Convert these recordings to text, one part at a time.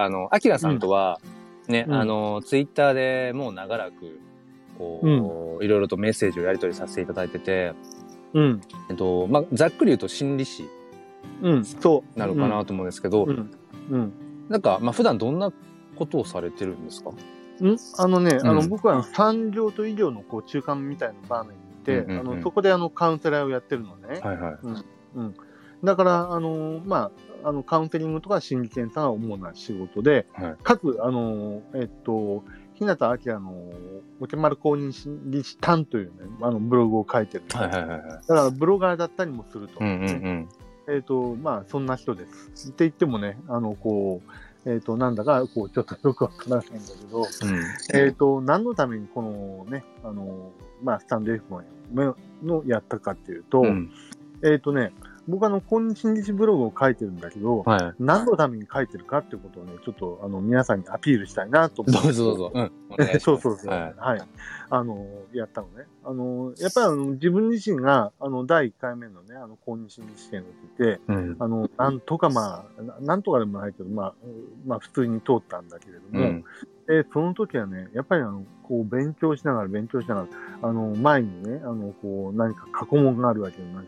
あの、アキラさんとは、ね、うんあの、ツイッターでもう長らく、こう、いろいろとメッセージをやり取りさせていただいてて、うん。えっと、まあ、ざっくり言うと心理師うん。そう。なのかなと思うんですけど、うん。うん。なんか、まあ、普段どんなことをされてるんですか？うん、あのね、あの、うん僕は産業と医療のこう中間みたいな場面にいて、うんうんうんあの、そこであの、カウンセラーをやってるのね。はいはい。うん。だから、あの、まあ、あの、カウンセリングとか心理検査が主な仕事で、はいかつ、あの、えっと、日向明のお手丸公認心理師担というね、あの、ブログを書いてる。はいはいはいはい。だから、ブロガーだったりもすると。うんうんうん。えっ、と、まあ、そんな人です。って言ってもね、あの、こう、えっ、と、なんだか、こう、ちょっとよくわからないんだけど、えっ、と、何のためにこのね、あの、まあ、スタンド F ののやったかっていうと、うん。えっ、とね、僕あの、公認心理師ブログを書いてるんだけど、はい。何のために書いてるかっていうことをね、ちょっと、あの、皆さんにアピールしたいなと思って。どうぞどうぞ。うん。そうそうそう。ははいい。あの、やったのね。あの、やっぱりあの自分自身が、あの、第1回目のね、あの、公認心理試験を受けて、うん。あの、なんとかまあ、ななんとかでもないけど、まあ、うんまあ、普通に通ったんだけれども、うん。で、その時はね、やっぱりあの、こう、勉強しながら、勉強しながら、あの、前にね、あの、こう、何か過去問があるわけでもなく、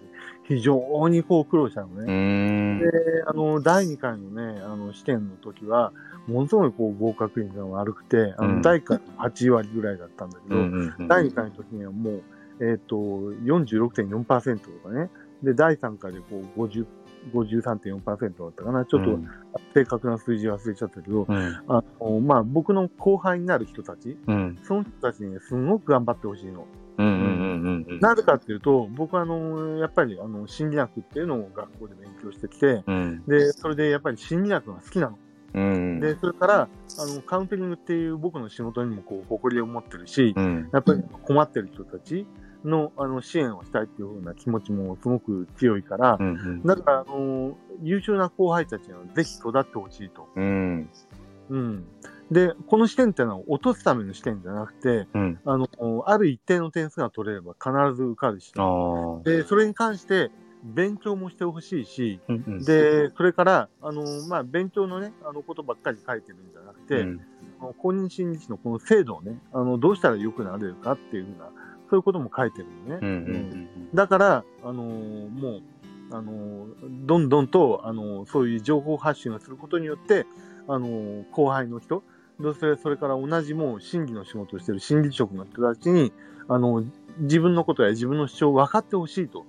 非常にこう、苦労したのうね。で、あの、第2回のね、あの、試験の時は、ものすごいこう、合格率が悪くて、あの、うん第1回の8割ぐらいだったんだけど、うん第2回の時にはもう、えっ、と、46.4%とかね。で、第3回でこう、50 53.4%だったかな。ちょっとうん正確な数字忘れちゃったけど、うん。あの、まあ、僕の後輩になる人たち、うん。その人たちにねすごく頑張ってほしいの。うんうんうんうん。なぜかっていうと、僕はあの、やっぱりあの、心理学っていうのを学校で勉強してきて、うん。で、それでやっぱり心理学が好きなの。うん。で、それから、あの、カウンセリングっていう僕の仕事にもこう、誇りを持ってるし、うん。やっぱり困ってる人たちの、あの、支援をしたいっていうふうな気持ちもすごく強いからう、んだから、あの、優秀な後輩たちにはぜひ育ってほしいと。うん。うん。で、この試験っていうのは落とすための試験じゃなくて、うん。あの、ある一定の点数が取れれば必ず受かるし。で、それに関して勉強もしてほしいし、うんうん、で、それから、あの、まあ、勉強のね、あのことばっかり書いてるんじゃなくて、うんあの公認心理師のこの制度をね、あの、どうしたら良くなれるかっていうふうな、そういうことも書いてるのね。うんうんうんだから、あのーもう、あのーどんどんと、あのーそういう情報発信をすることによって、あのー後輩の人、それそれから同じもう心理の仕事をしている心理職の人たちに、あのー自分のことや自分の主張を分かってほしいと。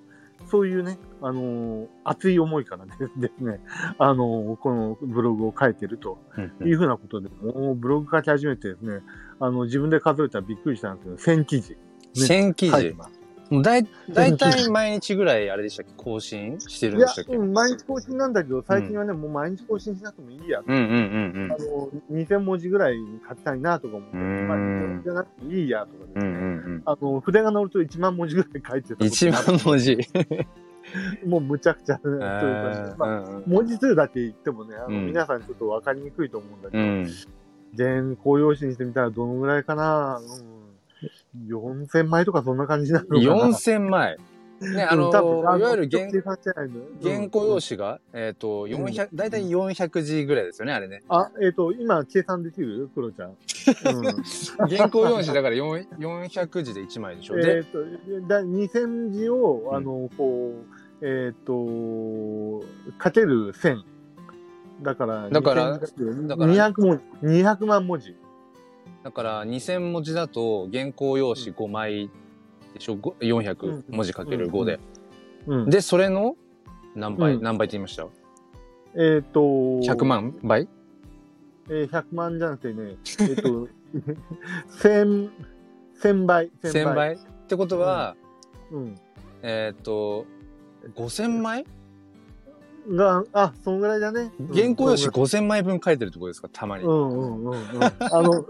そういうね、あのー熱い思いから ですね、あのーこのブログを書いてるとうんいうふうなことで、もうブログ書き始めてですね、あの、自分で数えたらびっくりしたんですけど、1000記事。1000記事。だい、だいたい毎日ぐらいあれでしたっけ更新してるんいやでしたっ、け？うん毎日更新なんだけど、最近はね、もう毎日更新しなくてもいいや。うんうんうんあの、2000文字ぐらい書きたいなとか思って、まあ、2000じゃなくていいやとかですうん。うんね。うんうん。あの、筆が乗ると1万文字ぐらい書いてたこと1がある。万文字。もうむちゃくちゃ、というえかーまあ、うんうん文字数だけ言ってもね、あの、うん皆さんちょっと分かりにくいと思うんだけど、うん。原稿用紙にしてみたらどのぐらいかな、うん、4000枚とかそんな感じなのかな。4000枚。ね、あの、うんいわゆる原原稿用うん紙が、えっ、と、400、だいたい400字ぐらいですよね、あれね。あ、えっ、と、今計算できる？クロちゃん。うん 原稿用紙だから4 400字で1枚でしょ。えで、っ、と、だ2000字を、あの、こう、えっ、と、かける1000。だから、だから2000かけるだから200文字、200万文字。だから2000文字だと原稿用紙5枚でしょ、ご400文字かける5で。うん。で、それの何倍、うん何倍って言いました？えっ、と、?100 万倍？えー、100万じゃなくてね、えっ、と、1000、1000倍。?1000 倍ってことは、うん。えっ、と、5000枚？が、あ、そんぐらいだね。うん原稿用紙5000枚分書いてるってことですか？たまに。うんうんうんうん。あの、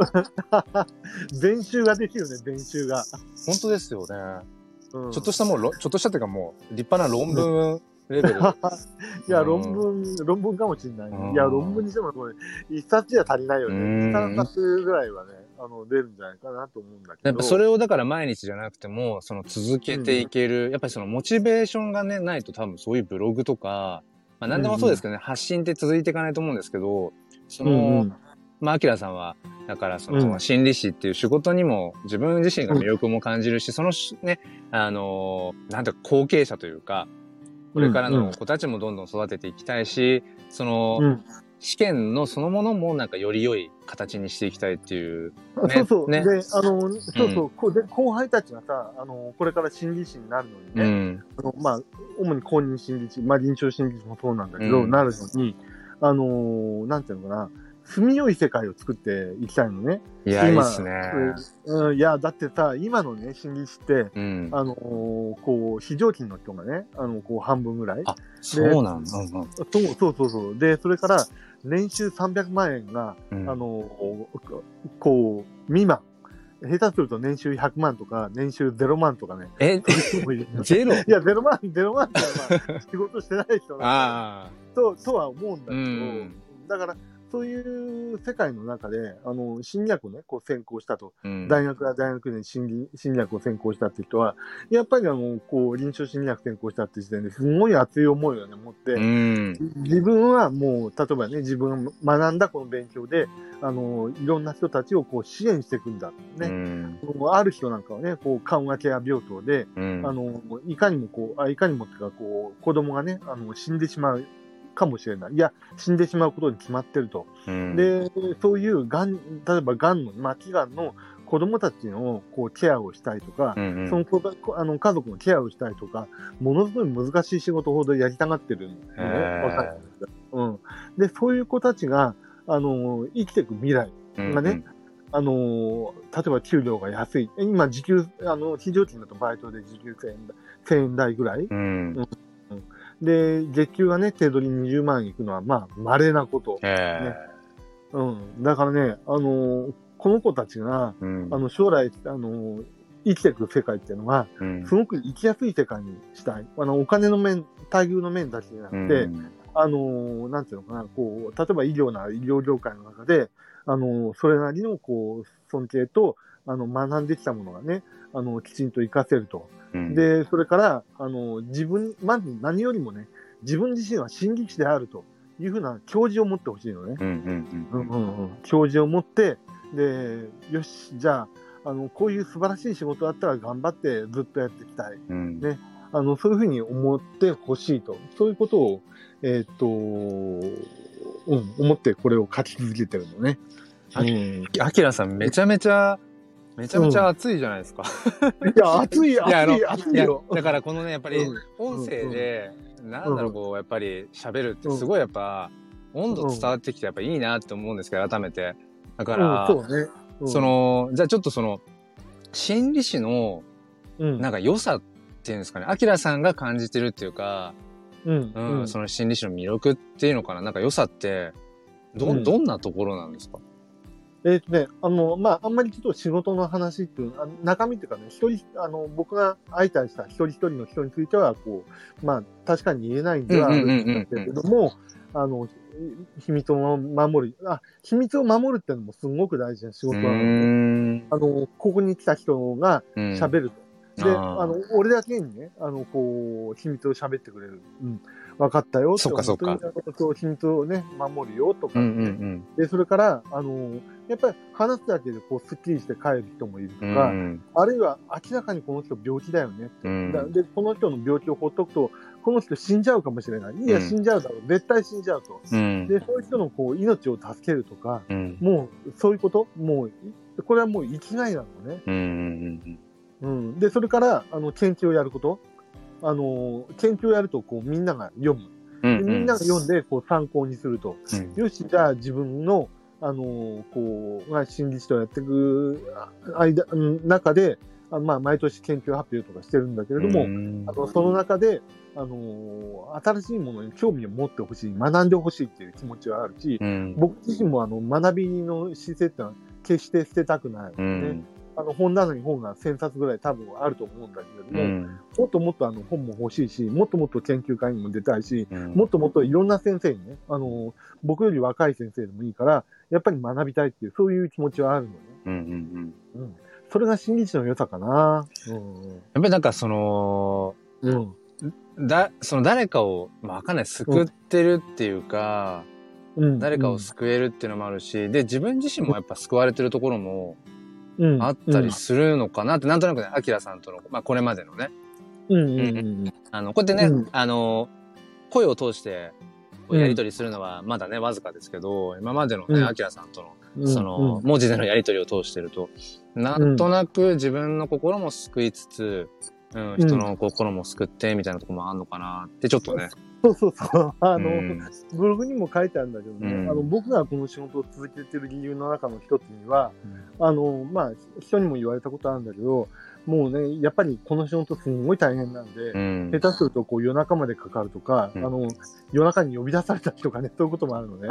練習ができるね、練習が。本当ですよね。うんちょっとしたもうろ、ちょっとしたっていうかもう、立派な論文レベル。いや、うん論文、論文かもしれないね、うんいや、論文にしてもこれ、一冊じゃ足りないよね。うん二三冊ぐらいはね、あの、出るんじゃないかなと思うんだけど。やっぱそれをだから毎日じゃなくても、その続けていける、やっぱりそのモチベーションがね、ないと多分そういうブログとか、まあ何でもそうですけどね、発信って続いていかないと思うんですけど、その、うんうん。まあ、アキラさんは、だからそうん。の心理師っていう仕事にも自分自身が魅力も感じるし、そのしね、あのーなんていうか後継者というか、これからの子たちもどんどん育てていきたいし、その、うん試験のそのものもなんかより良い形にしていきたいっていう。あ ねそうそう。ねで、あの、そうそう、こうで後輩たちがさ、あの、これから心理師になるのにうね、ん。あのまあ、主に公認心理師、まあ、臨床心理師もそうなんだけど、うんなるのに、あのーなんていうのかな、住みよい世界を作っていきたいのね。いや、いい今っすね。うん、いや、だってさ、今のね、心理師って、うん。あのーこう、非常勤の人がね、あの、こう、半分ぐらい。あそうなんだ。うんうんそうそうそうそう。で、それから、年収300万円が、うんあのーこう、未満。下手すると年収100万とか、年収0万とかね。え、ゼロ？いや、0万、0万ってまあ、仕事してない人なんだああ。と、とは思うんだけど、うんだから、そういう世界の中で、あの、心理学をね、こう専攻したと。うん大学や大学で心理、心理学を専攻したって人は、やっぱりあの、こう、臨床心理学専攻したって時点ですごい熱い思いをね、持って、うん。自分はもう、例えばね、自分が学んだこの勉強で、あの、いろんな人たちをこう支援していくんだ。うね。ん。ある人なんかはね、こう、緩和ケア病棟で、うんあの、いかにもこう、あいかにもっていうか、こう、子供がね、あの、死んでしまうかもしれない。いや、死んでしまうことに決まってると。うん、で、そういうがん、例えばがんの、末期がんの子供たちのこうケアをしたいとか、うんうんその子があの家族のケアをしたいとか、ものすごい難しい仕事ほどやりたがってるのね。うん。で、そういう子たちが、あの、生きていく未来、うんまあねあの、例えば給料が安い。今、時給、あの、非常勤だとバイトで時給1000円1000円台ぐらい。うん。で、月給がね、手取り20万いくのは、まあ、稀なこと。へうん。だからね、あのこの子たちが、え。うんあの、将来、あの生きていく世界っていうのは、うんすごく生きやすい世界にしたい。あの、お金の面、待遇の面だけじゃなくて、うんあのなんていうのかな、こう、例えば医療なら医療業界の中で、あのそれなりの、こう、尊敬と、あの、学んできたものがね、あの、きちんと活かせると。うん、で、それから、あの、自分、まず何よりもね、自分自身は心理師であるというふうな教示を持ってほしいのね。教示を持って、で、よし、じゃあ、あの、こういう素晴らしい仕事だったら頑張ってずっとやっていきたい。うんうんねあの、そういうふうに思ってほしいと。そういうことを、えーっと、うん、思ってこれを書き続けてるのね。あうん、いアキラさんめちゃめちゃ、めちゃめちゃ熱いじゃないですか。い、いやあの熱い、熱いやいよ。だからこのね、やっぱりうん。音声で、なんだろう、こう、やっぱり喋るってすごいやっぱ、温度伝わってきてやっぱいいなって思うんですけど、改めて。だから、うん、その、じゃあちょっとその、心理師の、うん、なんか良さっていうんですかね、アキラさんが感じてるっていうか、うん、うん、うん。その心理師の魅力っていうのかな、なんか良さって、ど、うん。どんなところなんですか？えっ、とね、あの、まあ、あんまりちょっと仕事の話っていう、あ中身っていうかね、一人、あの、僕が相対した一人一人の人については、こう、まあ、確かに言えないんではあるんだけれども、あの、秘密を守る、あ、秘密を守るっていうのもすごく大事な仕う事なので、ん。あの、ここに来た人がうん喋ると。で、あの、俺だけにね、あの、こう、秘密を喋ってくれる。うん。分かったよ。そっかそっかそう秘密をね、守るよとか、うんうんで、それから、あの、やっぱり話すだけでこう、スッキリして帰る人もいるとうん。か、うんあるいは明らかにこの人病気だよねって。うんだで、この人の病気を放っとくと、この人死んじゃうかもしれない。いや、うん死んじゃうだろう。絶対死んじゃうと。うん。で、そういう人のこう、命を助けるとか、うん。もう、そういうこと？もう、いこれはもう生きがいなのね。うんうんうん。で、それから、あの、研究をやること。あの、研究をやると、こう、みんなが読む。うんうん。でみんなが読んで、こう、参考にすると。うんよし、じゃあ自分の、あのこう、まあ、心理師とやっていく間、うん中で、あまあ、毎年研究発表とかしてるんだけれども、うんあのその中で、あの新しいものに興味を持ってほしい、学んでほしいっていう気持ちはあるし、うん。僕自身もあの学びの姿勢ってのは決して捨てたくない、ねうん。あの本棚に本が1000冊ぐらい多分あると思うんだけれども、うん。もっともっとあの本も欲しいし、もっともっと研究会にも出たいし、うんもっともっといろんな先生にね、あの、僕より若い先生でもいいから、やっぱり学びたいっていう、そういう気持ちはあるのね。うんうんうん。うん。それが心理師の良さかな。うんやっぱりなんかその、うん。だ、その誰かを、まあ、わかんない、救ってるっていうか、うん誰かを救えるっていうのもあるし、で、自分自身もやっぱ救われてるところもうんあったりするのかなって、なんとなくね、アキラさんとの、まあこれまでのね、うんうんうんあの、こうやってね、うん。あの、声を通して、やりとりするのはまだね、わずかですけど、今までのね、うん。アキラさんとの、うん。その、文字でのやりとりを通してると、なんとなく自分の心も救いつつ、うん、人の心も救ってみたいなところもあるのかなって、ちょっとね。そうそうそう。あの、うん。ブログにも書いてあるんだけどね、うん。あの僕がこの仕事を続けてる理由の中の一つには、あの、まあ、人にも言われたことあるんだけど、もうね、やっぱりこの仕事すんごい大変なんで、うん。下手するとこう夜中までかかるとか、うん。あの、夜中に呼び出されたりとかね、そういうこともあるのね。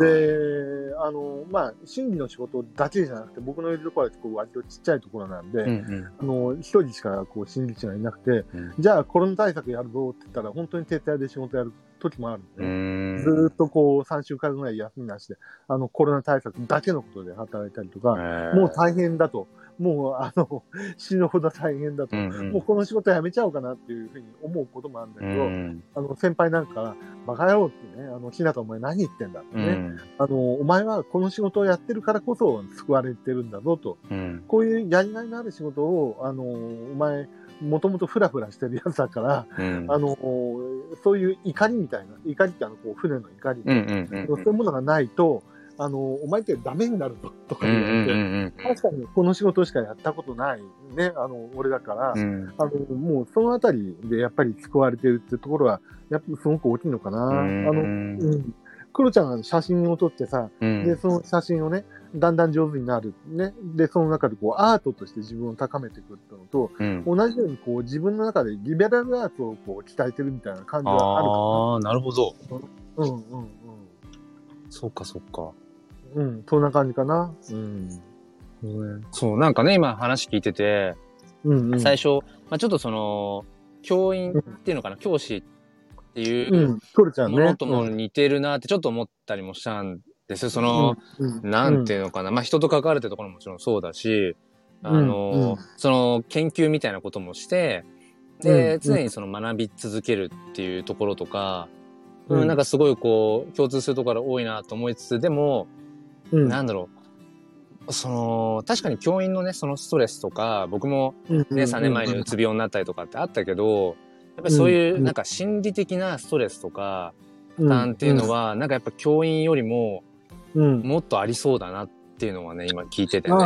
で、あの、まあ、審議の仕事だけじゃなくて、僕のいるところはこう割とちっちゃいところなんで、うんうん。あの、一人しかこう審議士がいなくて、うん。じゃあコロナ対策やるぞって言ったら、本当に徹夜で仕事やる時もあるんうで、ん。ずーっとこう3週間ぐらい休みなしで、あのコロナ対策だけのことで働いたりとか、もう大変だと、もうあの、死ぬほど大変だと、うんうん。もうこの仕事やめちゃおうかなっていうふうに思うこともあるんだうけど、ん。あの先輩なんかバカ野郎ってね、あの、ひなたお前何言ってんだってね、うん。あの、お前はこの仕事をやってるからこそ救われてるんだぞと。うん。こういうやりがいのある仕事を、あの、お前、もともとフラフラしてるやつだから、うん。あの、そういう怒りみたいな、怒りってあの、こう、船の怒り、うんうんうん。そういうものがないと、あの、お前ってダメになるぞとかうんうん言われて、うん確かにこの仕事しかやったことないね、あの、俺だから、うんあの、もうそのあたりでやっぱり救われてるってところは、やっぱすごく大きいのかな。あの、うん。クロちゃんが写真を撮ってさ、うんで、その写真をね、だんだん上手になる。ね。で、その中でこう、アートとして自分を高めていくってのと、うん同じようにこう、自分の中でリベラルアーツをこう、鍛えてるみたいな感じはあるかああ、なるほど。な。うんうんそうかそうか。うん。うん、そんな感じかな。うん。そう、なんかね、今話聞いてて、うん、うん。最初、まあ、ちょっとその、教員っていうのかな、教師っていう。ものとも似てるなってちょっと思ったりもしたんです。その、うん、うんなんていうのかな、まあ人と関わるってところももちろんそうだし、あの、うんうんその研究みたいなこともして、で、うん常にその学び続けるっていうところとか、うんうんなんかすごいこう、共通するところが多いなと思いつつ、でも、うん、なんだろう、その、確かに教員のね、そのストレスとか、僕もうん、ね、3年前にうつ病になったりとかってあったけど、やっぱりそういううんなんか心理的なストレスとか、負担っていうのは、なんかやっぱ教員よりもうん、もっとありそうだなっていうのはね、今聞いててね。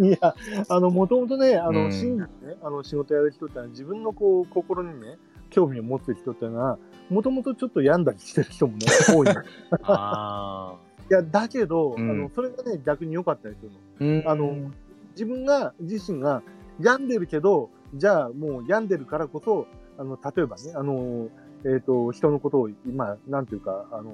いや、あの、もともとね、あの、うん。ね、あの、仕事やる人ってのは、自分のこう、心にね、興味を持つ人ってのは、もともとちょっと病んだりしてる人もね、多。い。あや、だけど、うんあの、それがね、逆に良かったりするの。あの、自分が、自身が病んでるけど、じゃあもう病んでるからこそ、あの、例えばね、あの、えっ、と、人のことを、今、なんていうか、あの、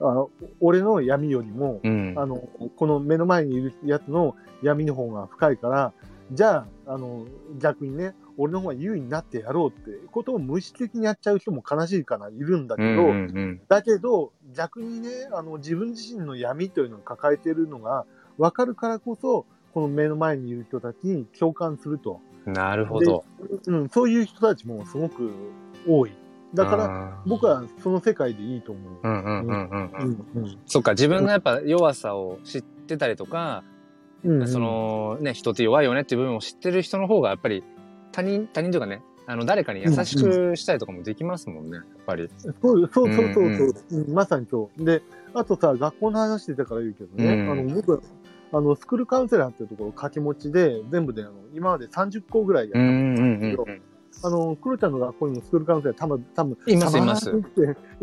あ俺の闇よりも、うん。あの、この目の前にいるやつの闇の方が深いから、じゃあ、あの、逆にね、俺の方が優位になってやろうってことを無意識的にやっちゃう人も悲しいかな、いるんだけど、うんうんうんだけど、逆にね、あの、自分自身の闇というのを抱えているのが分かるからこそ、この目の前にいる人たちに共感すると。なるほど。うん、そういう人たちもすごく多い。だから、ら僕はその世界でいいと思う。うんうんうんうんそっか、自分のやっぱ弱さを知ってたりとか、うんうんそのね、人って弱いよねっていう部分を知ってる人の方がやっぱり他人、他人とかね、あの、誰かに優しくしたりとかもできますもんね、やっぱり。そうそうそうそうそう、うん。まさにそう。で、あとさ、学校の話してたから言うけどね、うん。あの僕はあのスクールカウンセラーっていうところを掛け持ちで、全部であの今まで30校ぐらいやったうんんうんですけど、あの、クロちゃんの学校にもスクールカウンセラーたま、たぶん、いますたいます。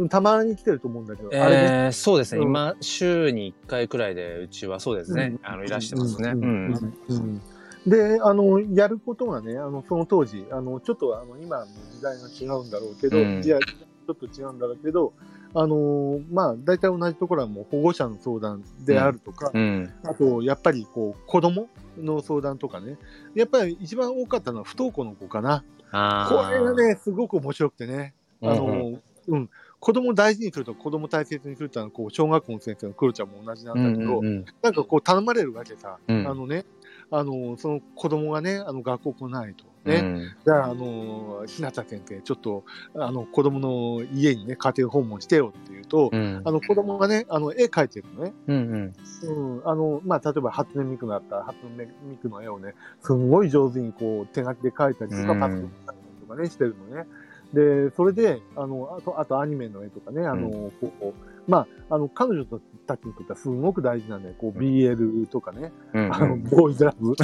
たまに来てると思うんだけど、あれね。えー、そうですね、うん。今、週に1回くらいで、うちはそうですね、うん。あの、いらしてますね。ううん。ん。うんで、あの、やることがね、あの、その当時、あの、ちょっと、あの、今の時代が違うんだろうけど、うん。いや、ちょっと違うんだろうけど、あの、まあ、大体同じところはもう保護者の相談であるとか、うん。あと、やっぱり、こう、子供の相談とかね、やっぱり一番多かったのは不登校の子かな。あこれがね、すごく面白くてね、うんあの、うん、子供を大事にすると、子供を大切にするってのは、こう、小学校の先生のクロちゃんも同じなうんだけど、んうん。なんかこう、頼まれるわけさ。うん。あのね、あの、その子供がね、あの、学校来ないと。うん。ね。じゃあ、あの、ひなた先生、ちょっと、あの、子供の家にね、家庭訪問してよっていうと、うんあの子供がね、あの絵描いてるのね。うんうん、あの、まあ、例えば初音ミクだったら、初音ミクの絵をね、すんごい上手にこう手書きで描いたりとか、うんパスで描いたりとかね、してるのね。で、それで、あの、あと、あとアニメの絵とかね、あの、こう、まあ、あの、彼女たちにとってはすごく大事なんで、こう、うん。BL とかね、うんあの、ボーイズラブ。そ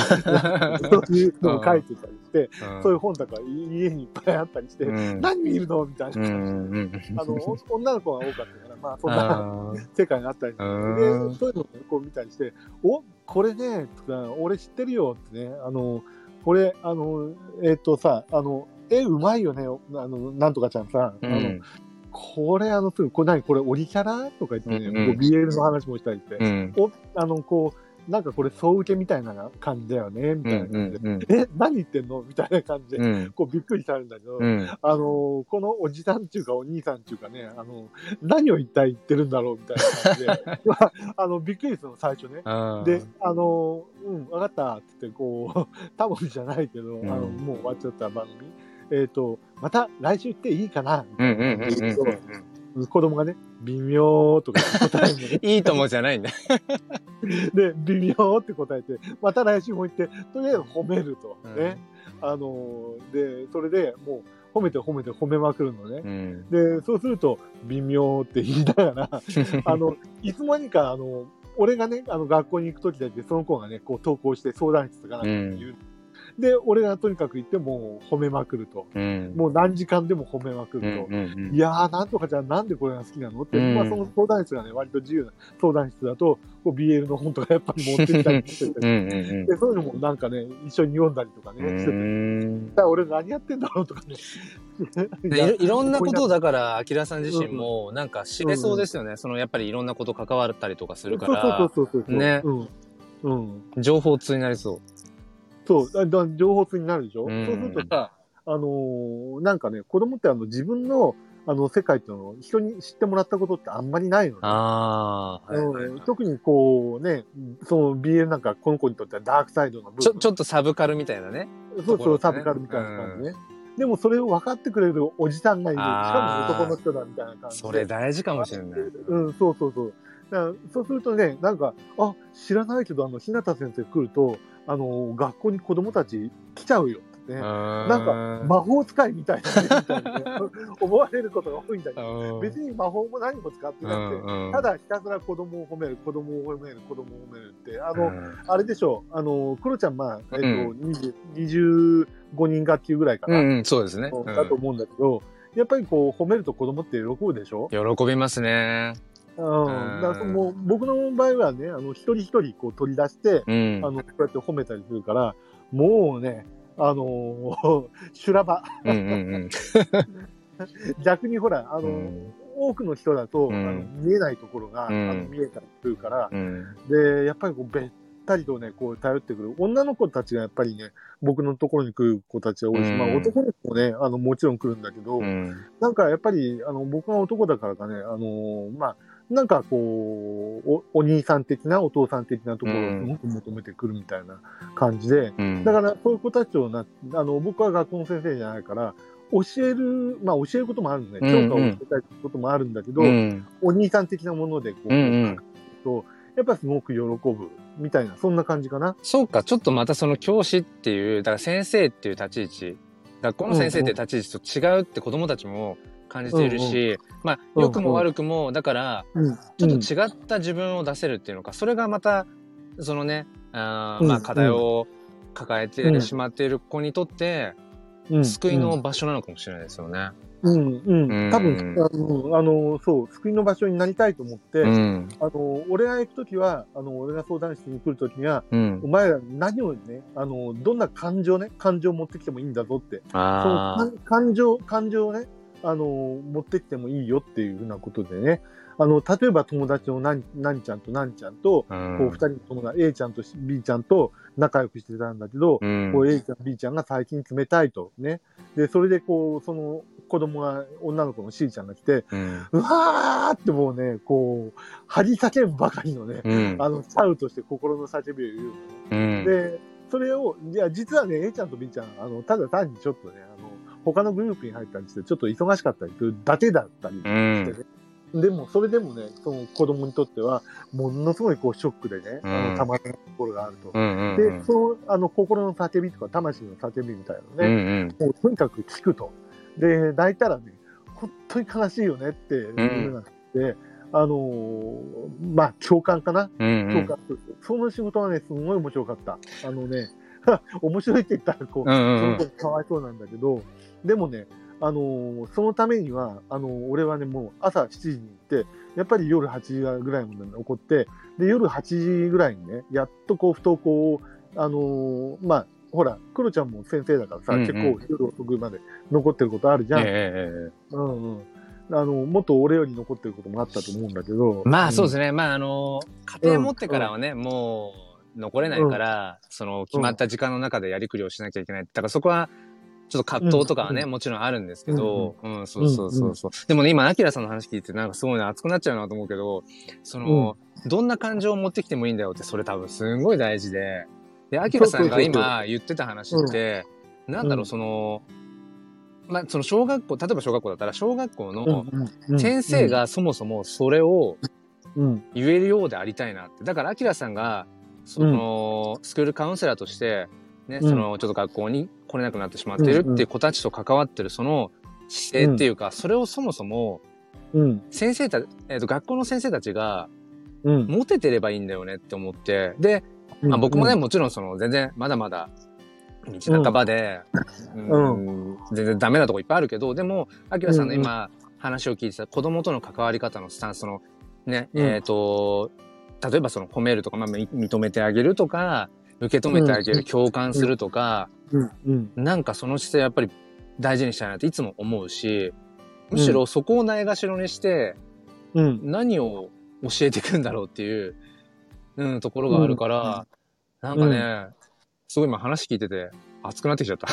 ういうのを書いてたりして、うん。そういう本とか家にいっぱいあったりして、うん。何見るの？みたいな。うんう感じ。ん。あの、お女の子が多かったから、まあ、そんな世界があったりして、うん。で、そういうのをねこう見たりして、おこれね、つか俺知ってるよってね、あの、これ、あの、えっ、とさ、あの、絵うまいよね、あの、なんとかちゃんさ、あの、うんこれ、あの、すぐ、これ何これオリキャラ？とか言ってね、うんうん。BL の話もしたりして、うん。お、あの、こう、なんかこれ、総受けみたいな感じだよね、みたいな感じで、うんえ、何言ってんの？みたいな感じで、うん。こうびっくりされるんだけど、うん。あのこのおじさんっていうかお兄さんっていうかね、あの、何を一体言ってるんだろうみたいな感じで、まあ、あの、びっくりするの、最初ね。で、あの、うん、わかったって言って、こう、多分じゃないけど、うん。あの、もう終わっちゃった番組。えっ、と、また来週行っていいかなうんうんうんうん子供がね、微妙とか答えるのね。いいともじゃないんだ。で、微妙って答えて、また来週も行って、とりあえず褒めると。ね。あの、で、それでもう褒めて褒めて褒めまくるのね。うんで、そうすると、微妙って言いながら、あの、いつの間にか、あの、俺がね、あの、学校に行くときだけ、その子がね、こう、投稿して相談室とかなんか言う。で、俺がとにかく行って、もう褒めまくると。うんもう何時間でも褒めまくうんると。うんうんいやー、なんとかじゃあなんでこれが好きなのって、うんまあその相談室がね、割と自由な相談室だと、こう BL の本とかやっぱり持ってきたりしてて、うんうんで、そういうのもなんかね、一緒に読んだりとかね、うしてて、んだから俺何やってんだろうとかね。でいろいろんなことをだから、アキラさん自身も、なんか知れそうですよね。その、やっぱりいろんなこと関わったりとかするから、そうそうそうそうそう。ねうん。うん。情報通になりそそう、だだ情報通になるでしょ、うんそうするとさ、あのーなんかね、子供ってあの自分のあの世界っていうのを人に知ってもらったことってあんまりないのう。ね。ああ、はいはいうん特にこうね、その BL なんかこの子にとってはダークサイドの部分。ちょ、ちょっとサブカルみたいなね。そうそう、ねサブカルみたいな感じね。でもそれを分かってくれるおじさんがいる。しかも男の人だみたいな感じで。それ大事かもしれない。うん、そうそうそう。だからそうするとね、なんか、あ、知らないけど、あの、日向先生来ると、あの、学校に子供たち来ちゃうよってね。ななんか、魔法使いみたいなね、みたいなね 思われることが多いんだけど、別に魔法も何も使ってなくて、ただひたすら子供を褒める、子供を褒める、子供を褒めるって、あの、あれでしょう、あの、クロちゃん、まあ、えっと、20 25人学級ぐらいかな、うんうん、そうですね。だと思うんだけど、やっぱりこう、褒めると子供って喜ぶでしょ？喜びますね。うん。だからもう僕の場合はね、あの、一人一人こう取り出して、うん。あの、こうやって褒めたりするから、もうね、あのー 修羅場。うんうん 逆にほら、あの、うん。多くの人だと、うんあの見えないところが、うんあの見えたりするから、うん。で、やっぱりこうべったりとね、こう頼ってくる。女の子たちがやっぱりね、僕のところに来る子たちが多いし、うんまあ男の子もね、あの、もちろん来るんだけど、うん。なんかやっぱり、あの、僕が男だからかね、あのまあ、なんかこうお、お兄さん的な、お父さん的なところをすごく求めてくるみたいな感じで、うん。だからそういう子たちをな、あの、僕は学校の先生じゃないから、教える、まあ教えることもあるんですね。うんうん教科を教えたりすることもあるんだけど、うん。お兄さん的なものでこう、うんうんと、やっぱすごく喜ぶみたいな、そんな感じかな。そうか、ちょっとまたその教師っていう、だから先生っていう立ち位置、学校の先生っていう立ち位置と違うって子供たちも感じているし、まあ、うんうん良くも悪くも、だから、うん。ちょっと違った自分を出せるっていうのか、それがまた、そのね、あーまうんあ課題を抱えてしまっている子にとって、うん救いの場所なのかもしれないですよね。うん、うん、うん多分、あの、あのそう、救いの場所になりたいと思って、うん。あの、俺が行くときは、あの、俺が相談室に来るときには、うんお。前ら何をね、あの、どんな感情ね、感情を持ってきてもいいんだぞって。その感情、感情をね、あの、持ってきてもいいよっていうふうなことでね、あの、例えば友達の何、何ちゃんと何ちゃんと、あ。こう、二人の友達、A ちゃんと B ちゃんと仲良くしてたんだけど、うん。こう A ちゃん、B ちゃんが最近冷たいと、ね。で、それでこう、その子供が、女の子の C ちゃんが来て、うん。うわーってもうね、こう、張り叫ぶばかりのね、うん。あの、シャウとして心の叫びを言う。うん。で、それを、いや、実はね、A ちゃんと B ちゃん、あの、ただ単にちょっとね、他のグループに入ったりして、ちょっと忙しかったりするだけだったりしてね。でも、それでもね、その子供にとっては、ものすごいこうショックでね、うんあのたまらないところがあると。うんうんうで、ん。その、あの、心の叫びとか、魂の叫びみたいなうんのね、うん。もうとにかく聞くと。で、泣いたらね、本当に悲しいよねっていうのがあって、あのーまあ、共感かな、うんうん。共感する。その仕事はね、すごい面白かった。あのね、面白いって言ったら、こう、うんうんうんその子かわいそうなんだけど、でもね、あのーそのためには、あのー俺はね、もう朝7時に行って、やっぱり夜8時ぐらいまで残って、で、夜8時ぐらいにね、やっとこう、不登校を、あのーまあ、ほら、クロちゃんも先生だからさ、うんうん結構夜遅くまで残ってることあるじゃん。ええええうんうん。あの、もっと俺より残ってることもあったと思うんだけど。まあそうですね。ね。まああの、家庭持ってからはね、もう残れないから、その決まった時間の中でやりくりをしなきゃいけない。だからそこは、ちょっと葛藤とかはね、うん。もちろんあるんですけど、うん、そうそうそうそう。でもね、今、アキラさんの話聞いて、なんかすごいね、熱くなっちゃうなと思うけど、その、どんな感情を持ってきてもいいんだよって、それ多分すんごい大事で、で、アキラさんが今言ってた話って、なんだろう、うん。その、まあ、その小学校、例えば小学校だったら、小学校うんのうん。先生、がそもそもそれをうん。言えるようでありたいなって。だから、アキラさんが、その、スクールカウンセラーとして、ね、うん。その、ちょっと学校に来れなくなってしまっているっていう子たちと関わってる、その姿勢っていうか、それをそもそも、うん、先生た、えっ、と、学校の先生たちが、うん、持ててればいいんだよねって思って、で、まあ僕もね、もちろんその、全然、まだまだ、道半ばで、うん。全然ダメなとこいっぱいあるけど、でも、アキラさんの今、話を聞いてた子供との関わり方のスタンスの、ね、うん。えっ、と、例えばその褒めるとか、まあ、み認めてあげるとか、受け止めてあげる、うん。共感するとか、うん、うん、なんかその姿勢やっぱり大事にしたいなっていつも思うし、むしろそこをないがしろにして、うん、何を教えていくんだろうっていう、うん、ところがあるから、なんかね、すごい今話聞いてて熱くなってきちゃった。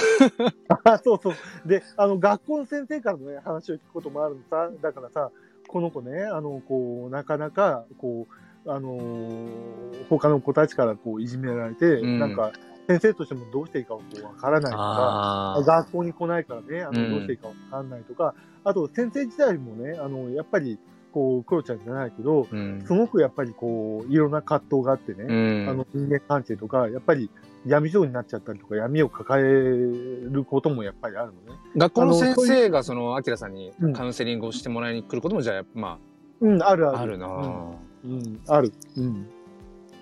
あ そうそう。で、あの、学校の先生からのね、話を聞くこともあるのさ。だからさ、この子ね、あの、こう、なかなか、こう、あのー他の子たちからこう、いじめられて、うん。なんか、先生としてもどうしていいかわからないとか、あ学校に来ないからね、あの、うん。どうしていいかわかんないとか、あと、先生自体もね、あの、やっぱり、こう、クロちゃんじゃないけど、うん。すごくやっぱりこう、いろんな葛藤があってね、うん。あの人間関係とか、やっぱり闇情になっちゃったりとか、闇を抱えることもやっぱりあるのね。学校の先生がその、アキラさんにうん。カウンセリングをしてもらいに来ることも、じゃあ、まうん、あるあ、ある。あるなぁうん、うんある。うん。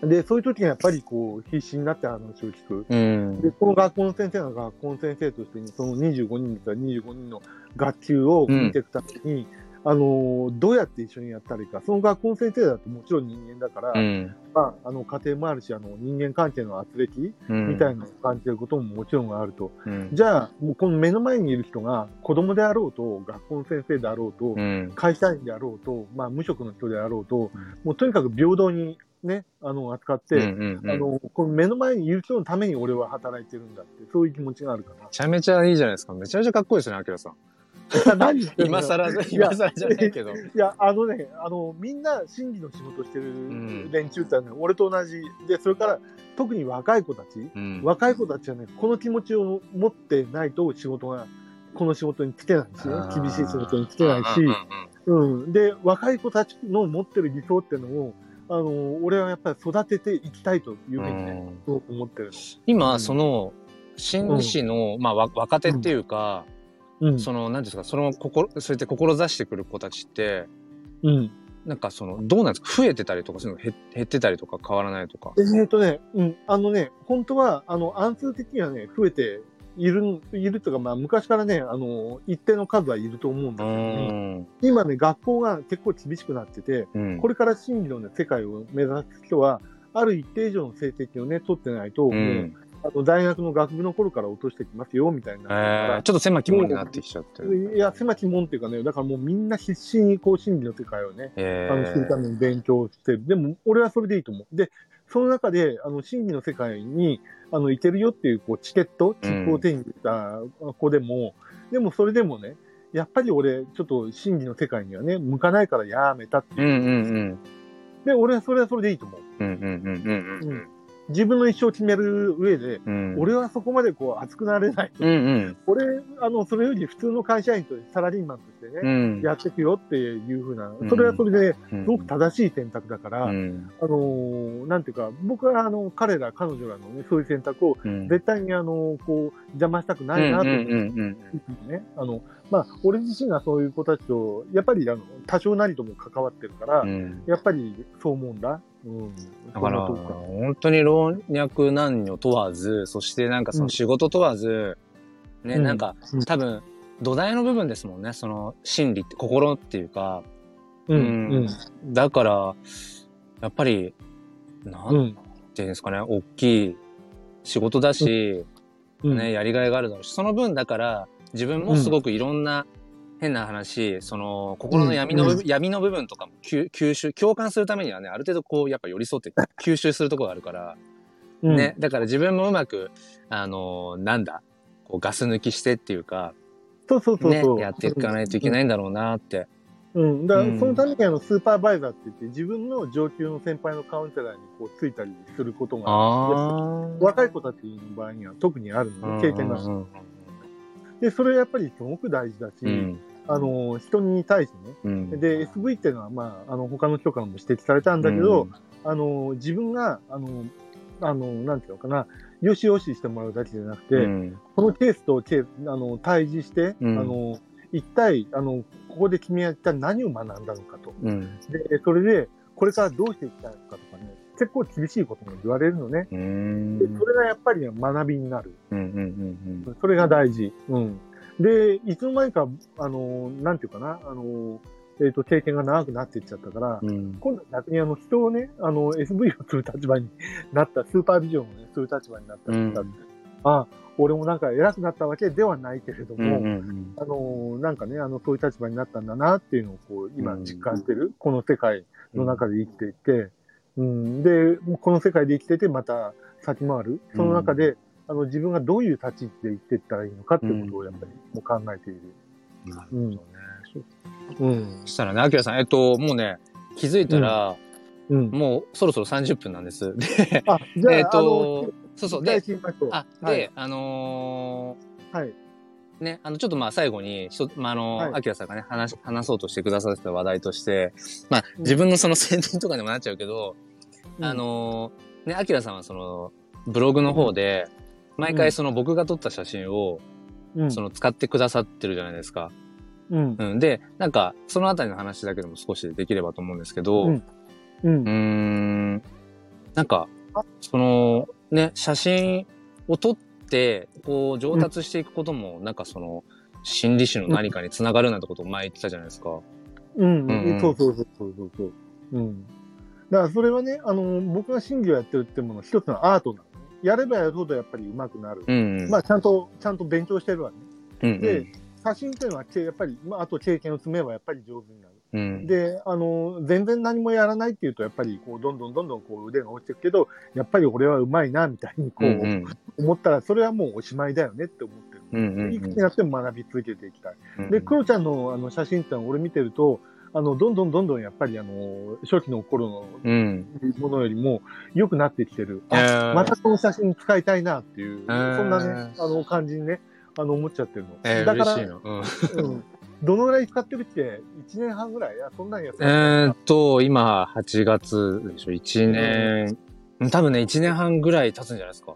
で、そういう時にやっぱりこう、必死になって話を聞く。うん。で、この学校の先生が学校の先生としてに、その25人だったら25人の学級を見ていくために、あの、どうやって一緒にやったらいいか。その学校の先生だともちろん人間だから、うん。まあ、あの、家庭もあるし、あの、人間関係の圧力うんみたいなのを感じることももちろんあると。うん。じゃあ、もうこの目の前にいる人が子供であろうと、学校の先生であろうと、うん。会社員であろうと、まあ、無職の人であろうと、もうとにかく平等にね、あの、扱って、うんうんあの、この目の前にいる人のために俺は働いてるんだって、そういう気持ちがあるかめちゃめちゃいいじゃないですか。めちゃめちゃかっこいいですね、アキラさん。ら。何言ってんの今更、今更じゃないけど。いや、あのね、あの、みんな審議の仕事してんる連中ってのはね、俺と同じ。で、それから、特に若い子たち、うん。若い子たちはね、この気持ちを持ってないと仕事が、この仕事につけないしね、厳しい仕事につけないし、うん。で、若い子たちの持ってる理想っていうのを、あの、俺はやっぱり育てていきたいというふうにね、すごく思ってる今、うんその、心理師の、まあ、わ若手っていうか、の。うん。その、なんていうんですか、その、心、そうやって志してくる子たちって、うん。なんかその、どうなんですか増えてたりとか、そういうの？減減ってたりとか変わらないとか。えーとね、うん。あのね、本当は、あの、暗数的にはね、増えている、いるとか、まあ、昔からね、あの、一定の数はいると思うんうだけど、ね、ん。今ね、学校が結構厳しくなってて、うん。これから真理の、ね、世界を目指す人は、ある一定以上の成績をね、取ってないと、うんあの大学の学部の頃から落としてきますよ、みたいになえー、ちょっと狭き門になってきちゃってる。いや、狭き門っていうかね、だからもうみんな必死にこう真理の世界をね、えあの、するために勉強してる。でも、俺はそれでいいと思う。で、その中で、あの、真理の世界に、あの、行けるよっていう、こう、チケット、切符を手に入れた子でも、でもそれでもね、やっぱり俺、ちょっと真理の世界にはね、向かないからやめたっていう。うんうんうん。で、俺はそれはそれでいいと思う。うんうんうんうんうん。自分の一生を決める上で、うん。俺はそこまでこう熱くなれない。うんうん。俺、あの、それより普通の会社員とサラリーマンとしてうね、ん。やっていくよっていうふうなうん、それはそれで、うんすごく正しい選択だから、うん。あのーなんていうか、僕はあの、彼ら、彼女らのね、そういう選択をうん。絶対にあの、こう、邪魔したくないなと思って、まあ、俺自身がそういう子たちと、やっぱりあの、多少なりとも関わってるから、うん。うん。やっぱりそう思うんだ。うん。だから、本当に老若男女問わず、そしてなんかその仕事問わず、ね、うんなんかうん多分、土台の部分ですもんね、その心理って、心っていうか、うん。うんだから、やっぱり、なうんん。ていうんですかね、大きい仕事だし、うん。ね、やりがいがあるだろうし、その分だから、自分もすごくいろんな変な話、その、心の闇の部分、闇の部分とかも吸吸収、共感するためにはね、ある程度こう、やっぱ寄り添って吸収するところがあるから、うんね、。だから自分もうまく、あのなんだ、こうガス抜きしてっていうか、そうそうそうねそう。、やっていかないといけないんだろうなって。うん。だから、うんそのためにあの、スーパーバイザーって言って、自分の上級の先輩のカウンセラーにこう、ついたりすることが、あ若い子たちの場合には特にあるのあ。で、経験が。うんで、それやっぱりすごく大事だし、うん。あの、人に対してね。うん。で、SV っていうのは、まあ、あの、他の人からも指摘されたんだけど、あの、自分が、あの、あの、なんていうのかな、よしよししてもらうだけじゃなくて、うん、このケースとケース、あの、対峙して、うんあの、一体、あの、ここで君は一体何を学んだのかと。うん。で、それで、これからどうしていきたいのかとかね、結構厳しいことも言われるのね。うん。で、それがやっぱりね学びになる。うん。うん。それが大事。うん。で、いつの間にか、あの、なんていうかな、あの、えっ、と、経験が長くなっていっちゃったから、うん。今度は逆にあの、人をね、あの、SV をする立場になった、スーパービジョンをね、する立場になったりしたうんあ、俺もなんか偉くなったわけではないけれどうん。も、うん。あの、なんかね、あの、そういう立場になったんだなっていうのを、こう、今うん実感してる、この世界の中で生きていて、うん、で、この世界で生きてて、また先回る。その中で、あの、自分がどういう立ち位置で生きていったらいいのかっていうことを、やっぱり、もう考えている。なるほどね。うんそ。したらね、アキラさん、えっと、もうね、気づいたら、うん。もうそろそろ30分なんです。で、あ、じゃあ、えっあとの、、そうそう。大で。あ、はいで、あのはい。ーね、あの、ちょっとまあ最後に、ひとまあ、あのはいアキラさんがね、話、話そうとしてくださってた話題として、まあ、うん自分のその 宣伝とかにもなっちゃうけど、うんあのーね、アキラさんはその、ブログの方で、毎回その僕が撮った写真を、うん、その使ってくださってるじゃないですか。うん。うん。で、なんか、そのあたりの話だけでも少しできればと思うんですけど、ううんうーん。ん、なんか、その、ね、写真を撮って、こう、上達していくことも、なんかその、心理師の何かにつながるなんてことを前言ってたじゃないですか。うん、うんそうそうそうそうそう。うん。だからそれはね、あの、僕が審議をやってるってもの、一つのアートなのね。やればやるほどやっぱり上手くなる。うん、うん。まあ、ちゃんと、ちゃんと勉強してるわね。うん、うんで、写真っていうのは、けやっぱり、まあ、あと経験を積めばやっぱり上手になる。うん、で、あの、全然何もやらないっていうと、やっぱり、こう、どんどんどんどんこう腕が落ちていくけど、やっぱり俺は上手いな、みたいに、こう、うん、うん、思ったら、それはもうおしまいだよねって思ってる。うん、うんいくつになっても学び続けていきたい。うん。で、クロちゃんのあの写真ってのは俺見てると、あの、どんどんどんどんやっぱりあの、初期の頃のうん。ものよりも良くなってきてる。えーあ、またこの写真使いたいなっていう、えーそんなね、あの感じにね、あの、思っちゃってるの。えー、だから。うん。うん。どのぐらい使ってるって、1年半ぐらい？そんなんやつ。えーっと、今、8月でしょ、1年、多分ね、1年半ぐらい経つんじゃないですか。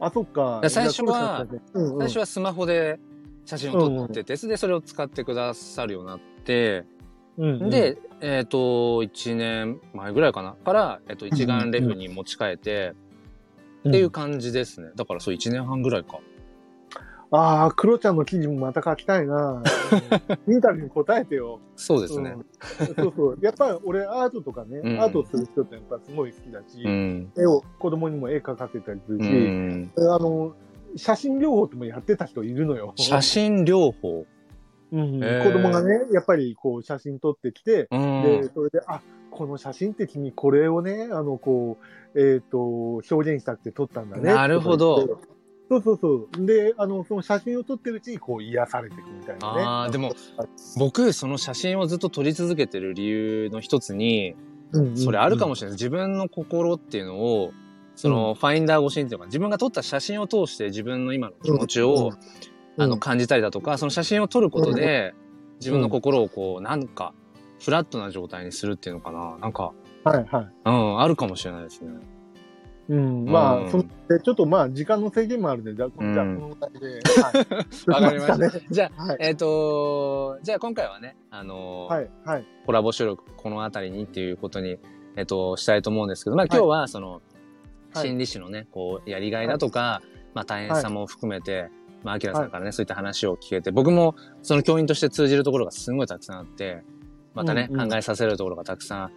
あ、そっか。で最初はうんうん最初はスマホで写真を撮ってて、で、それを使ってくださるようになって、うんうん、で、えーっと、1年前ぐらいかなから、えーっと、一眼レフに持ち替えて、うん、っていう感じですね。だからそう、1年半ぐらいか。ああ、クロちゃんの記事もまた書きたいな。う んインタビューに答えてよ。そうですね。うんそうそう。やっぱり俺アートとかね、うんアートをする人ってやっぱすごい好きだし、うん。絵を、子供にも絵描かせたりするうし、ん。あの、写真療法ってもやってた人いるのよ。写真療法？うん子供がね、やっぱりこう写真撮ってきて、うん。で、それで、あ、この写真って君これをね、あの、こう、えっ、と、表現したくて撮ったんだね。なるほど。そうそうそう。で、あの、その写真を撮ってるうちにこう癒されていくみたいなね。ああ、でも、僕、その写真をずっと撮り続けてる理由の一つに、うんうんうんそれあるかもしれない。自分の心っていうのを、その、ファインダー越しにっていうか、自分が撮った写真を通して自分の今の気持ちを、あの、感じたりだとか、その写真を撮ることで、自分の心をこう、なんか、フラットな状態にするっていうのかな。なんか、はいはい。うん、あるかもしれないですね。うん、まあ、そでちょっとまあ、時間の制限もあるんで、じゃあ、このぐらいで。わ、かりました。じゃあ、えっ、と、じゃあ今回はね、あのはい、はい。コラボ収録、このあたりにっていうことに、えっ、と、したいと思うんですけど、まあ今日は、その、心理師のね、こう、やりがいだとか、まあ大変さも含めて、まあ、アキラさんからね、そういった話を聞けて、僕もその教員として通じるところがすごいたくさんあって、またね、考えさせるところがたくさん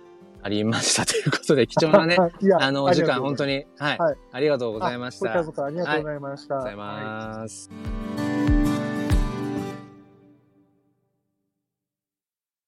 ありましたということで、貴重なね、あの、お時間、本当に、はい、ありがとうございました。こちらこそありがとうございました。ありがとうございます。